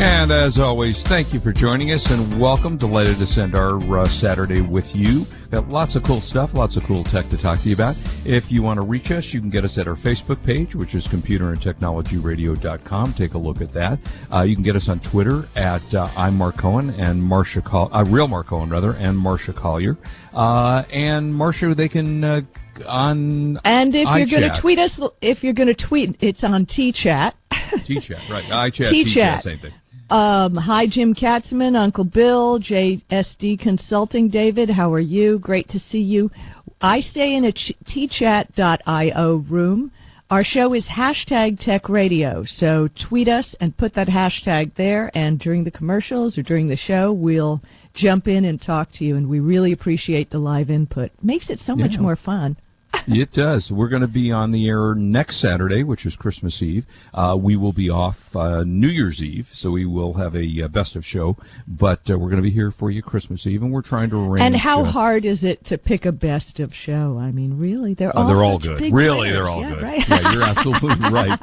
And as always, thank you for joining us and welcome. Delighted to spend our uh, Saturday with you. Got lots of cool stuff, lots of cool tech to talk to you about. If you want to reach us, you can get us at our Facebook page, which is computerandtechnologyradio.com. Take a look at that. Uh, you can get us on Twitter at uh, I'm Mark Cohen and Marsha Col- uh, real Mark Cohen rather, and Marsha Collier. Uh, and Marsha, they can uh, on and if you're going to tweet us, if you're going to tweet, it's on T-Chat. T-chat, right? iChat, T-chat. T-chat, same thing. Um, hi, Jim Katzman, Uncle Bill, JSD Consulting. David, how are you? Great to see you. I stay in a ch- tchat.io room. Our show is hashtag Tech Radio, so tweet us and put that hashtag there. And during the commercials or during the show, we'll jump in and talk to you. And we really appreciate the live input. Makes it so much more fun. It does. We're going to be on the air next Saturday, which is Christmas Eve. Uh, we will be off uh, New Year's Eve, so we will have a uh, best of show. But uh, we're going to be here for you Christmas Eve, and we're trying to arrange. And how uh, hard is it to pick a best of show? I mean, really, they're Oh, all they're all good. Really, winners. they're all Yeah, good. right? Yeah, you're absolutely right.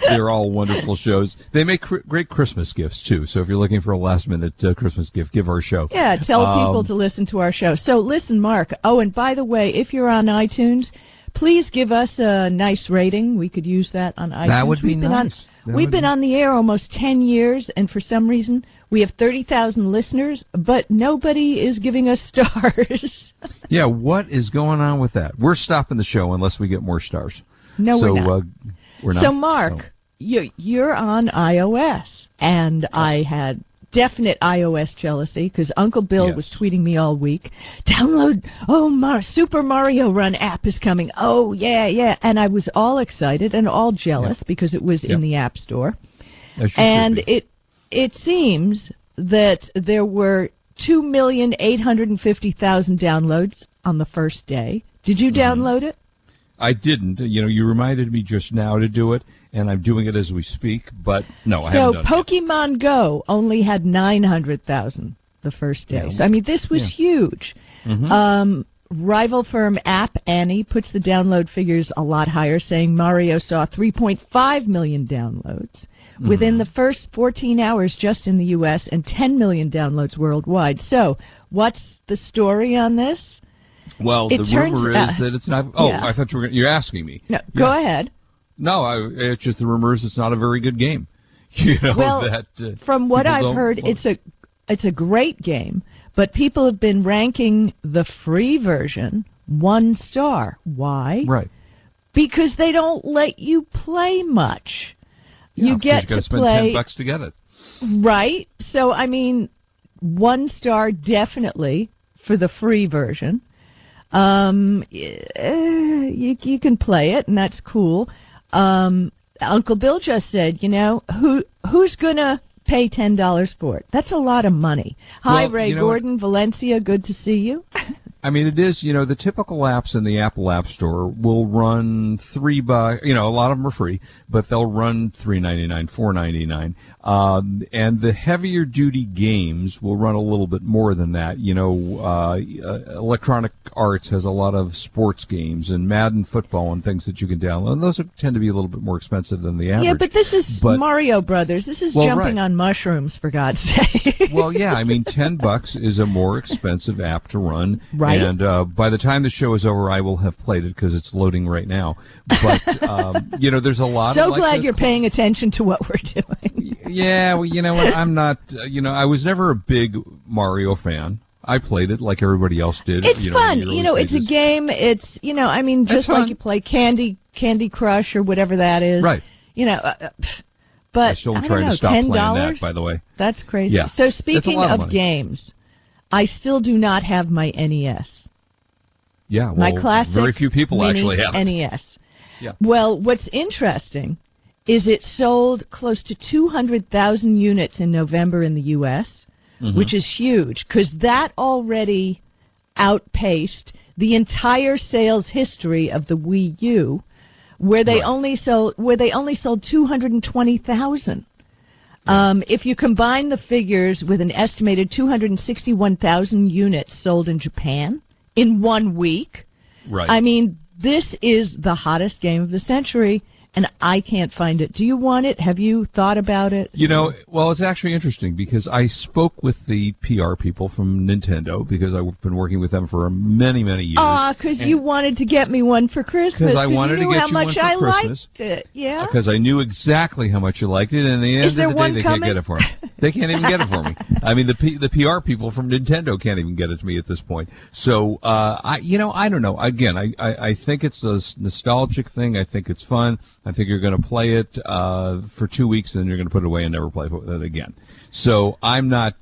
They're all wonderful shows. They make cr- great Christmas gifts too. So if you're looking for a last minute uh, Christmas gift, give our show. Yeah, tell Um, people to listen to our show. So listen, Mark. Oh, and by the way, if you're on iTunes, please give us a nice rating. We could use that on iTunes. That would be nice. On, That we've been on the air almost 10 years, and for some reason, we have 30,000 listeners, but nobody is giving us stars. Yeah, what is going on with that? We're stopping the show unless we get more stars. no, so, we're not. Uh, we're not. So, Mark, Oh. you, you're on iOS, and I had definite iOS jealousy because Uncle Bill Yes. was tweeting me all week. Download, oh, Mar- Super Mario Run app is coming. Oh, yeah, yeah. And I was all excited and all jealous because it was Yep. in the App Store. As you should And it it seems that there were two million eight hundred and fifty thousand downloads on the first day. Did you Mm-hmm. download it? I didn't. You know, you reminded me just now to do it, and I'm doing it as we speak. But no, I So haven't done it. Pokemon Go only had 900,000 the first day. Yeah. Mm-hmm. So I mean this was huge. Um rival firm App Annie puts the download figures a lot higher saying Mario saw 3.5 million downloads Mm-hmm. within the first 14 hours just in the US and 10 million downloads worldwide. So, what's the story on this? Well, it the turns- rumor is uh, that it's not. Oh, yeah. I thought you were. You're asking me. No, go ahead. No, I, it's just the rumor is it's not a very good game. You know Well, that. Uh, From what I've heard, it's a it's a great game, but people have been ranking the free version one star. Why? right. Because they don't let you play much. Yeah, you get you to spend play ten bucks to get it. right. So I mean, one star definitely for the free version. Um, eh, you you can play it, and that's cool. Um, Uncle Bill just said, you know, who who's gonna pay ten dollars for it? That's a lot of money. Hi, Well, Ray you know what? Gordon, Valencia. Good to see you. I mean, it is. You know, the typical apps in the Apple App Store will run three by. You know, a lot of them are free, but they'll run three ninety nine, four ninety nine. Um, and the heavier duty games will run a little bit more than that. You know, uh, uh, Electronic Arts has a lot of sports games and Madden football and things that you can download. And those are, tend to be a little bit more expensive than the average. yeah, but this is But- Mario Brothers. This is Well, jumping right. on mushrooms, for God's sake. well, yeah, I mean, ten bucks is a more expensive app to run, Right. And uh, by the time the show is over, I will have played it because it's loading right now. But um, you know, there's a lot. so of, like, glad you're paying attention to what we're doing. Yeah, well, you know what? I'm not. Uh, you know, I was never a big Mario fan. I played it like everybody else did. It's you know, fun. You know, it's a game. It's you know, I mean, just like you play Candy Candy Crush or whatever that is. Right. You know, uh, uh, but I still I am don't trying know, to stop $10? playing that. By the way, That's crazy. Yeah. So speaking of of games, I still do not have my NES. yeah. Well, my classic. Very few people actually have. NES. Yeah. Well, what's interesting is it sold close to 200,000 units in November in the U.S., Mm-hmm. which is huge because that already outpaced the entire sales history of the Wii U, where they Right. only sold where they only sold 220,000. Um, if you combine the figures with an estimated 261,000 units sold in Japan in one week, Right. I mean, this is the hottest game of the century, and I can't find it. Do you want it? Have you thought about it? You know, well, it's actually interesting because I spoke with the PR people from Nintendo because I've been working with them for many, many years. Ah, because you wanted to get me one for Christmas. 'Cause I wanted to get how you much one for I Christmas. liked it. Yeah. because I knew exactly how much you liked it, and at the end Is of the day, they can't get it for me. They can't even get it for me. I mean, the P, the PR people from Nintendo can't even get it to me at this point. So, uh, I, you know, I don't know. Again, I, I, I think it's a nostalgic thing. I think it's fun. I think you're going to play it uh, for two weeks, and then you're going to put it away and never play it again. So I'm not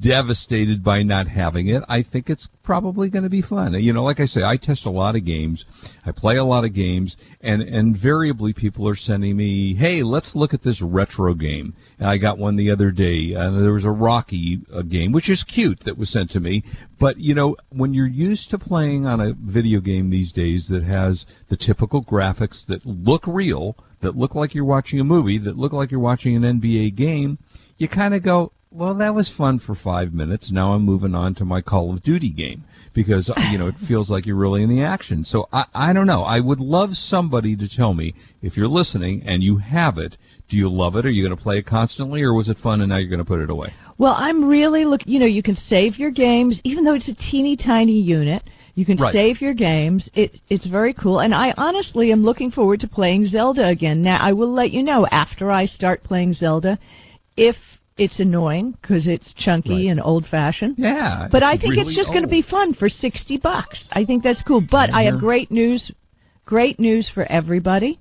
devastated by not having it. I think it's probably going to be fun. You know, like I say, I test a lot of games. I play a lot of games, and invariably people are sending me, "Hey, let's look at this retro game." And I got one the other day. There was a Rocky uh, game, which is cute, that was sent to me. But you know, when you're used to playing on a video game these days that has the typical graphics that look real, that look like you're watching a movie, that look like you're watching an NBA game, you kind of go, well, that was fun for five minutes. Now I'm moving on to my Call of Duty game because uh, you know it feels like you're really in the action. So I, I don't know. I would love somebody to tell me if you're listening and you have it. Do you love it? Are you going to play it constantly, or was it fun and now you're going to put it away? Well, I'm really look. You know, you can save your games, even though it's a teeny tiny unit. You can Right. save your games. It it's very cool, and I honestly am looking forward to playing Zelda again. Now, I will let you know after I start playing Zelda if it's annoying because it's chunky Right. and old fashioned. Yeah, But I think it's just going to be fun for 60 bucks. I think that's cool. But I have great news, great news for everybody.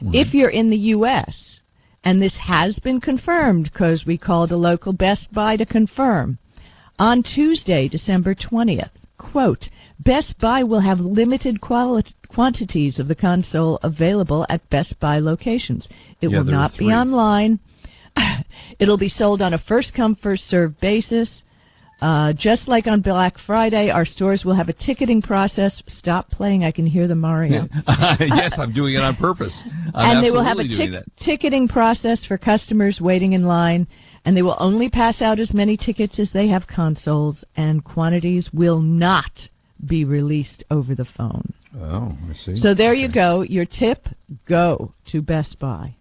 Mm-hmm. If you're in the U.S., and this has been confirmed because we called a local Best Buy to confirm, on Tuesday, December 20th, quote, Best Buy will have limited quali- quantities of the console available at Best Buy locations. It Yeah, will not be online. It'll be sold on a first come, first served basis. Uh, just like on Black Friday, our stores will have a ticketing process. Stop playing. I can hear the Mario. yes, I'm doing it on purpose. I'm and they will have a tic- ticketing process for customers waiting in line. And they will only pass out as many tickets as they have consoles, and quantities will not be released over the phone. Oh, I see. So there you go. Your tip: go to Best Buy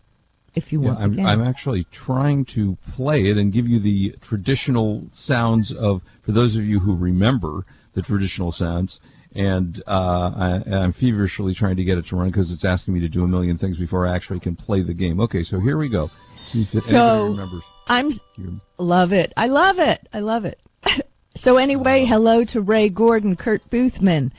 if you Yeah, want. I'm. I'm actually trying to play it and give you the traditional sounds of, for those of you who remember the traditional sounds, and uh, I, I'm feverishly trying to get it to run because it's asking me to do a million things before I actually can play the game. Okay, so here we go. See if So- remembers. I'm Love it. I love it. I love it. so anyway, hello to Ray Gordon, Kurt Boothman,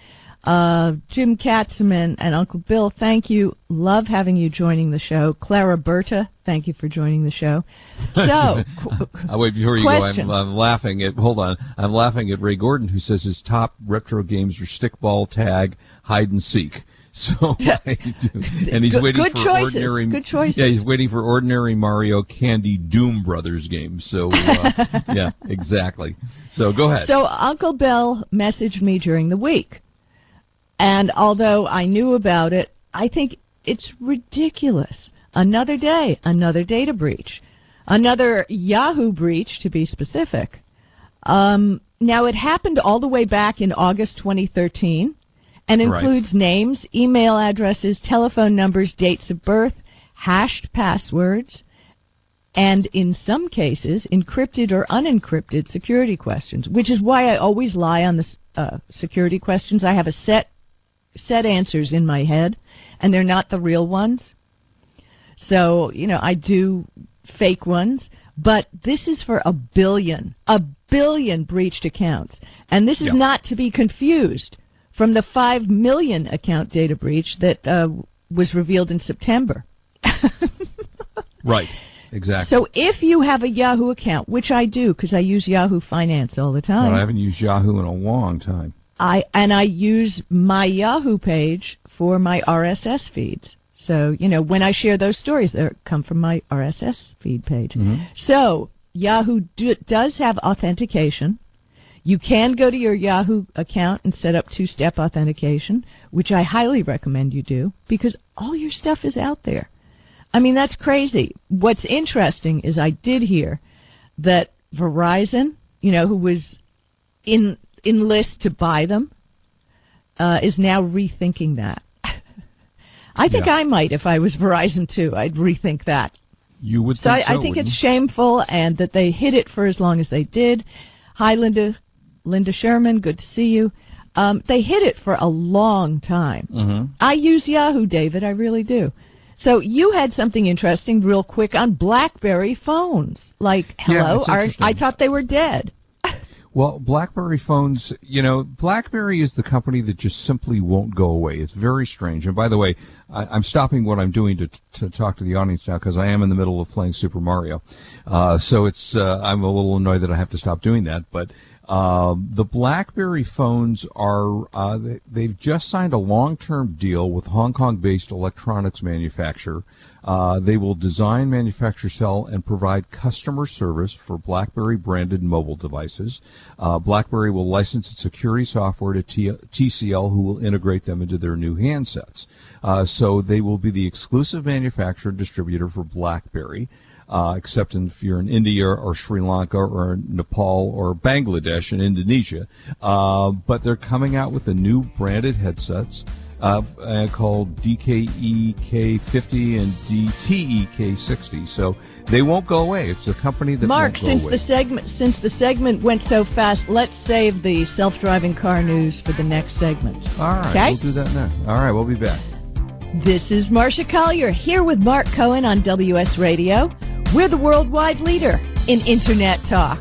uh, Jim Katzman, and Uncle Bill. Thank you. Love having you joining the show. Clara Berta, thank you for joining the show. So, qu- wait, before you Question. go, I'm, I'm laughing at, hold on, I'm laughing at Ray Gordon who says his top retro games are stickball, tag, hide and seek. So And he's Good- waiting good for choices, ordinary. good choices. Yeah, he's waiting for ordinary Mario Candy Doom Brothers games. So uh, yeah, exactly. So go ahead. so Uncle Bill messaged me during the week. And although I knew about it, I think it's ridiculous. Another day, another data breach, another Yahoo breach to be specific. Um, now it happened all the way back in August 2013 and Right. includes names, email addresses, telephone numbers, dates of birth, hashed passwords, and in some cases, encrypted or unencrypted security questions, which is why I always lie on the uh, security questions. I have a set set answers in my head, and they're not the real ones. So, you know, I do fake ones, but this is for a billion, a billion breached accounts. And this is Yeah. not to be confused from the 5 million account data breach that uh, was revealed in September. right. Exactly. So if you have a Yahoo account, which I do because I use Yahoo Finance all the time, I haven't used Yahoo in a long time. I and I use my Yahoo page for my RSS feeds. So you know when I share those stories, they come from my RSS feed page. Mm-hmm. So Yahoo do, does have authentication. You can go to your Yahoo account and set up two-step authentication, which I highly recommend you do because all your stuff is out there. I mean, that's crazy. What's interesting is I did hear that Verizon, you know, who was in in list to buy them, uh, is now rethinking that. I think Yeah. I might if I was Verizon too. I'd rethink that. You would So I, think so. I think it's shameful, and that they hid it for as long as they did. Hi, Linda, Linda Sherman. Good to see you. Um, they hid it for a long time. Mhm. I use Yahoo, David. I really do. So you had something interesting, real quick, on BlackBerry phones. Like, hello, it's are. I thought they were dead. Well, BlackBerry phones, you know, BlackBerry is the company that just simply won't go away. It's very strange. And by the way, I, I'm stopping what I'm doing to, to talk to the audience now because I am in the middle of playing Super Mario. Uh, so it's, uh, I'm a little annoyed that I have to stop doing that. But um, the BlackBerry phones are, uh, they, they've just signed a long-term deal with Hong Kong-based electronics manufacturer. Uh, they will design, manufacture, sell, and provide customer service for BlackBerry branded mobile devices. Uh, BlackBerry will license its security software to T- TCL, who will integrate them into their new handsets. Uh, so they will be the exclusive manufacturer and distributor for BlackBerry. Uh, except if you're in India or Sri Lanka or Nepal or Bangladesh and Indonesia. Uh, but they're coming out with the new branded headsets uh, uh, called DTEK50 and DTEK60. So they won't go away. It's a company that Mark, since away. the segment since the segment went so fast, let's save the self-driving car news for the next segment. All right, Okay? we'll do that now. All right, we'll be back. This is Marsha Collier here with Mark Cohen on WS Radio. We're the worldwide leader in Internet talk.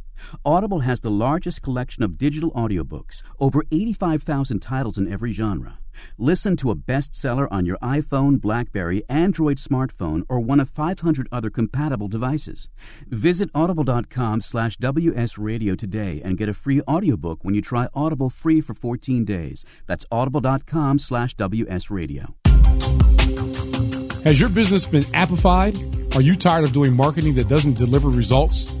Audible has the largest collection of digital audiobooks, over 85,000 titles in every genre. Listen to a bestseller on your iPhone, Blackberry, Android smartphone, or one of 500 other compatible devices. Visit audible.com slash wsradio today and get a free audiobook when you try Audible free for 14 days. That's audible.com slash wsradio. Has your business been appified? Are you tired of doing marketing that doesn't deliver results?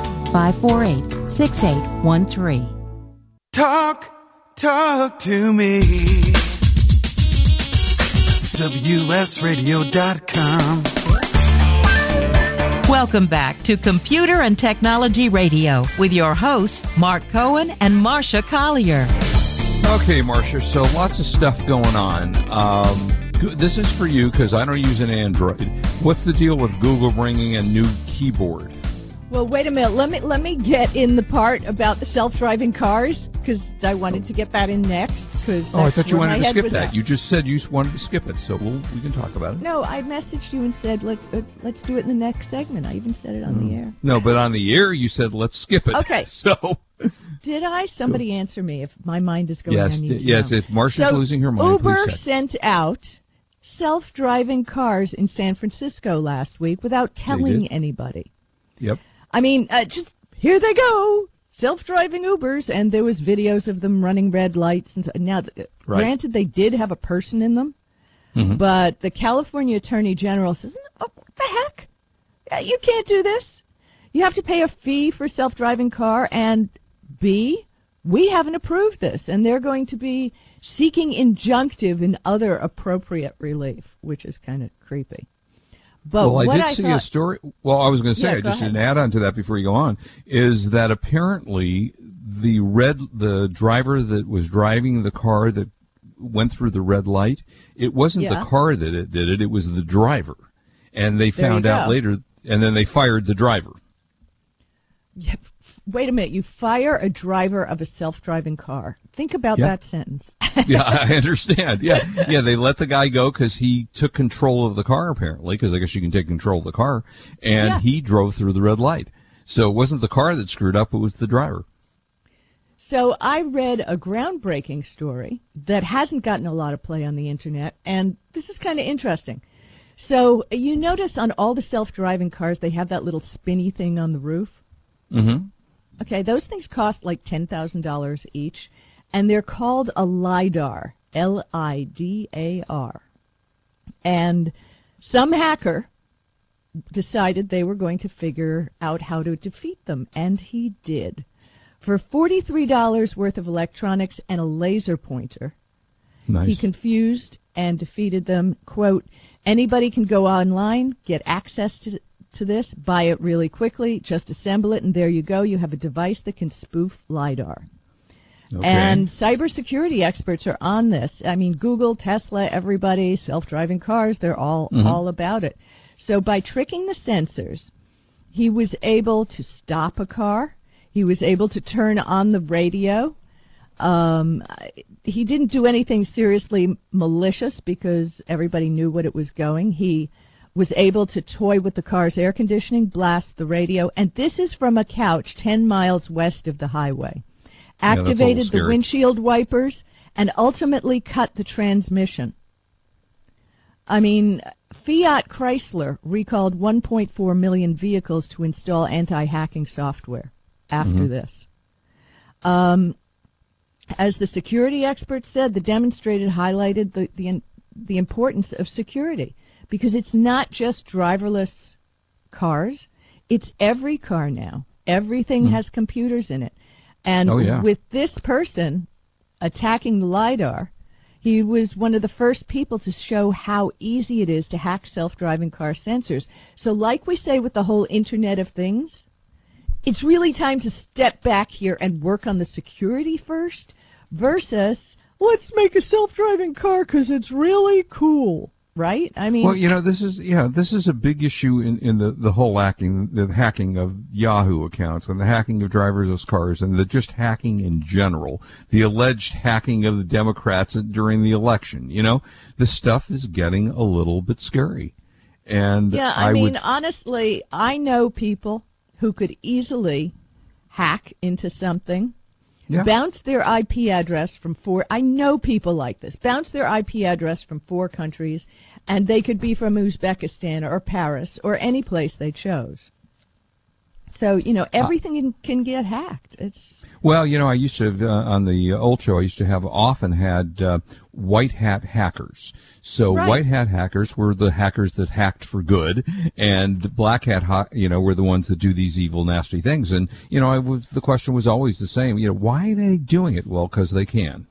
548 6813. Talk, talk to me. WSRadio.com. Welcome back to Computer and Technology Radio with your hosts, Mark Cohen and Marsha Collier. Okay, Marsha. So lots of stuff going on. Um, this is for you because I don't use an Android. What's the deal with Google bringing a new keyboard? Well, wait a minute. Let me let me get in the part about the self-driving cars because I wanted to get that in next. Because oh, I thought you wanted to skip that. At. You just said you wanted to skip it, so we'll, we can talk about it. No, I messaged you and said let's uh, let's do it in the next segment. I even said it on mm. the air. No, but on the air you said let's skip it. Okay. So. Did I? Somebody answer me if my mind is going. Yes, yes. Know. If Marsha's so losing her mind, Uber sent out self-driving cars in San Francisco last week without telling anybody. Yep. I mean, uh, just here they go, self-driving Ubers, and there was videos of them running red lights. And so, now, uh, right. granted, they did have a person in them, mm-hmm. but the California Attorney General says, oh, "What the heck? You can't do this. You have to pay a fee for self-driving car, and B, we haven't approved this, and they're going to be seeking injunctive and other appropriate relief, which is kind of creepy." But well, I did I see thought, a story. Well, I was going to say, yeah, just ahead. an add on to that before you go on, is that apparently the red, the driver that was driving the car that went through the red light, it wasn't yeah. the car that it did it, it was the driver. And they found out go. later, and then they fired the driver. Yep wait a minute, you fire a driver of a self-driving car. Think about yeah. that sentence. yeah, I understand. Yeah, yeah, they let the guy go because he took control of the car apparently, because I guess you can take control of the car, and yeah. he drove through the red light. So it wasn't the car that screwed up; it was the driver. So I read a groundbreaking story that hasn't gotten a lot of play on the internet, and this is kind of interesting. So you notice on all the self-driving cars they have that little spinny thing on the roof. Mm-hmm. Okay, those things cost like $10,000 each, and they're called a LIDAR, L I D A R. And some hacker decided they were going to figure out how to defeat them, and he did. For $43 worth of electronics and a laser pointer, nice. he confused and defeated them. Quote, anybody can go online, get access to to this, buy it really quickly, just assemble it, and there you go. You have a device that can spoof LiDAR. Okay. And cybersecurity experts are on this. I mean, Google, Tesla, everybody, self-driving cars, they're all mm-hmm. all about it. So by tricking the sensors, he was able to stop a car. He was able to turn on the radio. Um, he didn't do anything seriously malicious because everybody knew what it was going. He was able to toy with the car's air conditioning, blast the radio, and this is from a couch 10 miles west of the highway. Activated yeah, the windshield wipers and ultimately cut the transmission. I mean, Fiat Chrysler recalled 1.4 million vehicles to install anti-hacking software after mm-hmm. this. Um, as the security expert said, the demonstrated highlighted the, the, the importance of security because it's not just driverless cars, it's every car now. Everything mm. has computers in it. And oh, yeah. with this person attacking the LiDAR, he was one of the first people to show how easy it is to hack self driving car sensors. So, like we say with the whole Internet of Things, it's really time to step back here and work on the security first versus let's make a self driving car because it's really cool right? I mean, well, you know, this is yeah, this is a big issue in, in the the whole hacking, the hacking of Yahoo accounts and the hacking of drivers' cars and the just hacking in general, the alleged hacking of the Democrats during the election. You know, this stuff is getting a little bit scary. And yeah, I, I mean, would, honestly, I know people who could easily hack into something yeah. bounce their IP address from four. I know people like this. Bounce their IP address from four countries, and they could be from Uzbekistan or Paris or any place they chose. So you know everything can, can get hacked. It's Well, you know, I used to have, uh, on the old show. I used to have often had uh, white hat hackers. So Right. white hat hackers were the hackers that hacked for good, and black hat, ha- you know, were the ones that do these evil, nasty things. And you know, I was the question was always the same. You know, why are they doing it? Well, because they can.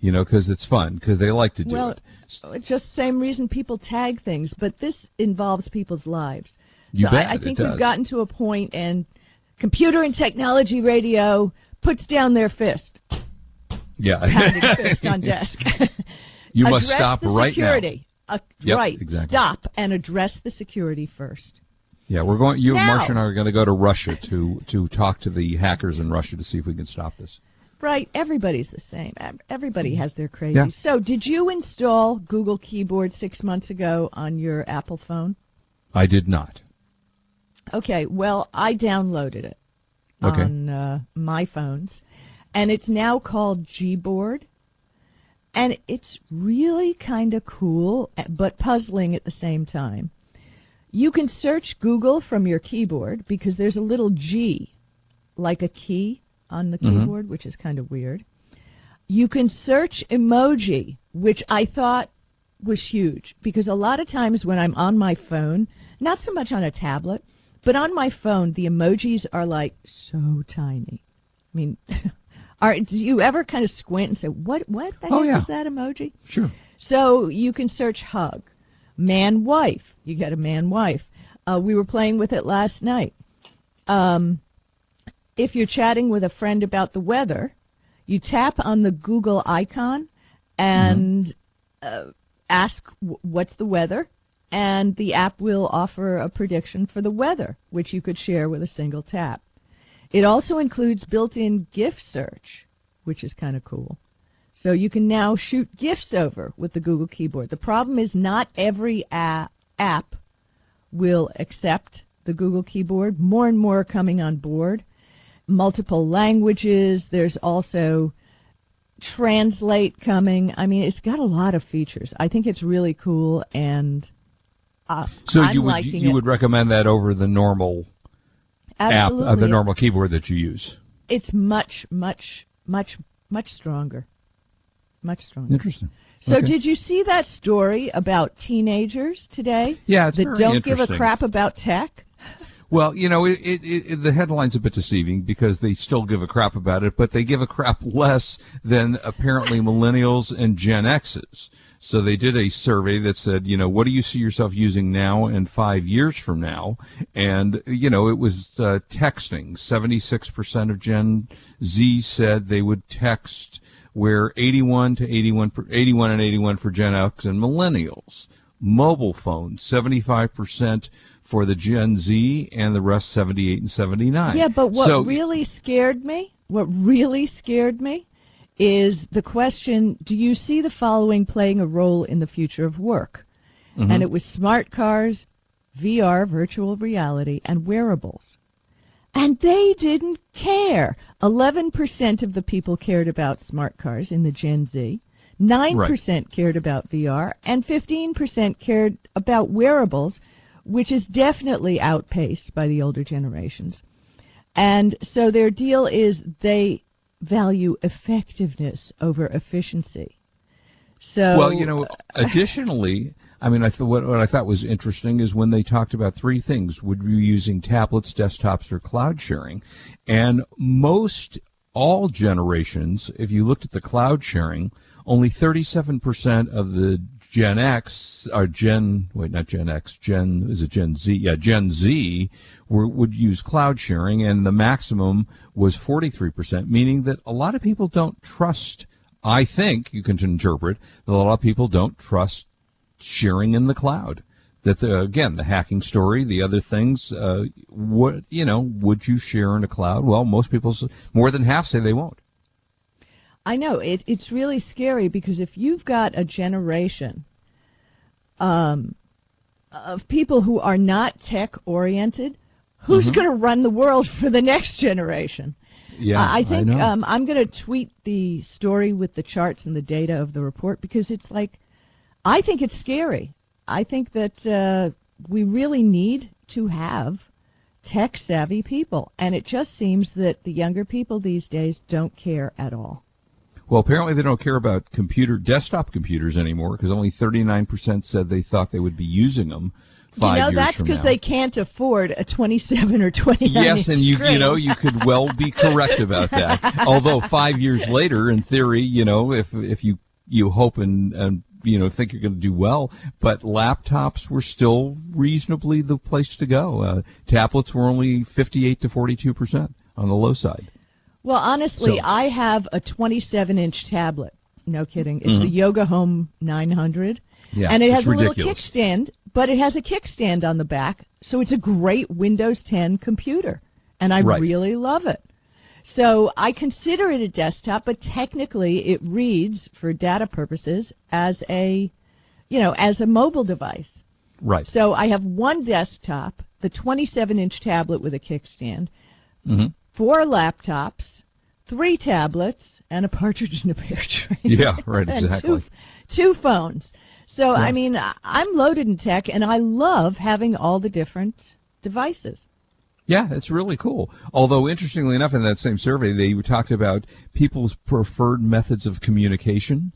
You know, because it's fun, because they like to do well, it. it's just the same reason people tag things, but this involves people's lives. You so bet, I, I think we've gotten to a point, and computer and technology radio puts down their fist, Yeah. fist on desk. you must stop the right security. Uh, Yep, right. exactly. Stop and address the security first. Yeah, we're going. You, Now. Marsha, and I are going to go to Russia to to talk to the hackers in Russia to see if we can stop this. Right. Everybody's the same. Everybody has their crazy. Yeah. So, did you install Google Keyboard six months ago on your Apple phone? I did not. Okay. Well, I downloaded it Okay. on uh, my phones, and it's now called Gboard, and it's really kind of cool, eh, but puzzling at the same time. You can search Google from your keyboard because there's a little G, like a key on the Mhm. keyboard, which is kind of weird. You can search emoji, which I thought was huge because a lot of times when I'm on my phone, not so much on a tablet, but on my phone, the emojis are like so tiny. I mean, are do you ever kind of squint and say, "What? What the Oh, heck yeah. is that emoji?" Sure. So you can search hug, man wife. You get a man wife. Uh, we were playing with it last night. Um, if you're chatting with a friend about the weather, you tap on the Google icon and uh, ask w- what's the weather, and the app will offer a prediction for the weather, which you could share with a single tap. It also includes built-in GIF search, which is kind of cool. So you can now shoot GIFs over with the Google keyboard. The problem is not every a- app will accept the Google keyboard. More and more are coming on board. Multiple languages. There's also Translate coming. I mean, it's got a lot of features. I think it's really cool, and uh, So I'm you would you it. would recommend that over the normal Absolutely. app, uh, the normal keyboard that you use. It's much, much, much, much stronger. Much stronger. Interesting. So, Okay. did you see that story about teenagers today? Yeah, it's that don't give a crap about tech. Well, you know, it, it, it, the headline's a bit deceiving because they still give a crap about it, but they give a crap less than apparently millennials and Gen X's. So they did a survey that said, you know, what do you see yourself using now and five years from now? And, you know, it was uh, texting. 76% of Gen Z said they would text, where 81 to 81, per- 81 and 81 for Gen X and millennials. Mobile phones, 75% for the Gen Z and the rest 78 and 79. Yeah, but what so, really scared me, what really scared me, is the question: Do you see the following playing a role in the future of work? Mhm. And it was smart cars, VR, virtual reality, and wearables. And they didn't care. 11% of the people cared about smart cars in the Gen Z. 9% cared about VR, and 15% cared about wearables, which is definitely outpaced by the older generations. And so their deal is they value effectiveness over efficiency. So well, you know, additionally, I mean, I th- what, what I thought was interesting is when they talked about three things: would be using tablets, desktops, or cloud sharing? And most all generations, if you looked at the cloud sharing, only 37% of the Gen X or Gen wait not Gen X Gen is it Gen Z? Yeah Gen Z were, would use cloud sharing and the maximum was 43% meaning that a lot of people don't trust I think you can interpret that a lot of people don't trust sharing in the cloud that the, again the hacking story the other things uh, what you know would you share in a cloud well most people more than half say they won't I know it, it's really scary because if you've got a generation um, of people who are not tech oriented, who's Mhm. going to run the world for the next generation? yeah I I think know. um, I'm going to tweet the story with the charts and the data of the report because it's like, I think it's scary. I think that uh, we really need to have tech savvy people. And it just seems that the younger people these days don't care at all. Well, apparently they don't care about computer desktop computers anymore because only 39% said they thought they would be using them five you know, years that's because they can't afford a 27 or 29 Yes, and you you know you could well be correct about that. Although five years later, in theory, you know if if you you hope and and you know think you're going to do well, but laptops were still reasonably the place to go. Uh, tablets were only 58 to 42 percent on the low side. Well, honestly, So- I have a 27 inch tablet. No kidding. It's the Mhm. Yoga Home 900. Yeah, and it has a ridiculous. little kickstand, but it has a kickstand on the back, so it's a great Windows 10 computer, and I Right. really love it. So I consider it a desktop, but technically it reads for data purposes as a, you know, as a mobile device. Right. So I have one desktop, the 27 inch tablet with a kickstand, hmm four laptops, three tablets, and a partridge in a pear tree. Yeah, right, exactly. two, two phones. So, Yeah. I mean, I'm loaded in tech, and I love having all the different devices. Yeah, it's really cool. Although, interestingly enough, in that same survey, they talked about people's preferred methods of communication,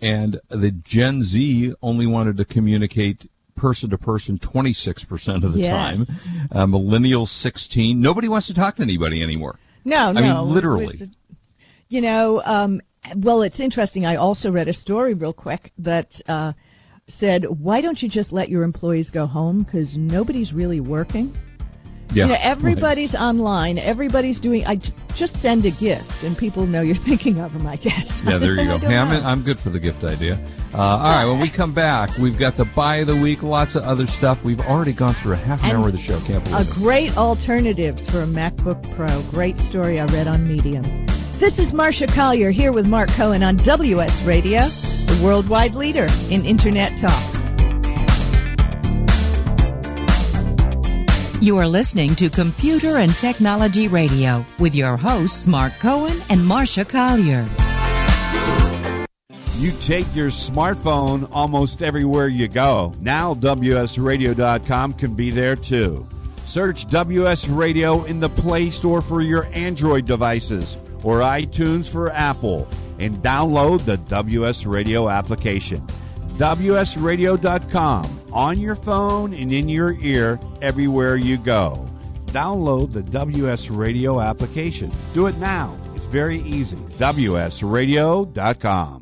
and the Gen Z only wanted to communicate person to person 26% of the Yes. time. Uh, millennials 16. Nobody wants to talk to anybody anymore. No, no. I mean, literally. you know, um, well, it's interesting. I also read a story real quick that uh, said, why don't you just let your employees go home because nobody's really working? Yeah. You know, everybody's online. Everybody's doing. I just send a gift, and people know you're thinking of them. I guess. Yeah, there you go. Hey, I'm. I'm good for the gift idea. Uh, all right, when we come back, we've got the buy of the week, lots of other stuff. We've already gone through a half an And hour of the show. Can't A believe it. great alternatives for a MacBook Pro. Great story I read on Medium. This is Marsha Collier here with Mark Cohen on WS Radio, the worldwide leader in Internet talk. You are listening to Computer and Technology Radio with your hosts, Mark Cohen and Marsha Collier. You take your smartphone almost everywhere you go. Now, WSRadio.com can be there too. Search WS Radio in the Play Store for your Android devices or iTunes for Apple and download the WS Radio application. WSRadio.com on your phone and in your ear everywhere you go. Download the WS Radio application. Do it now. It's very easy. WSRadio.com.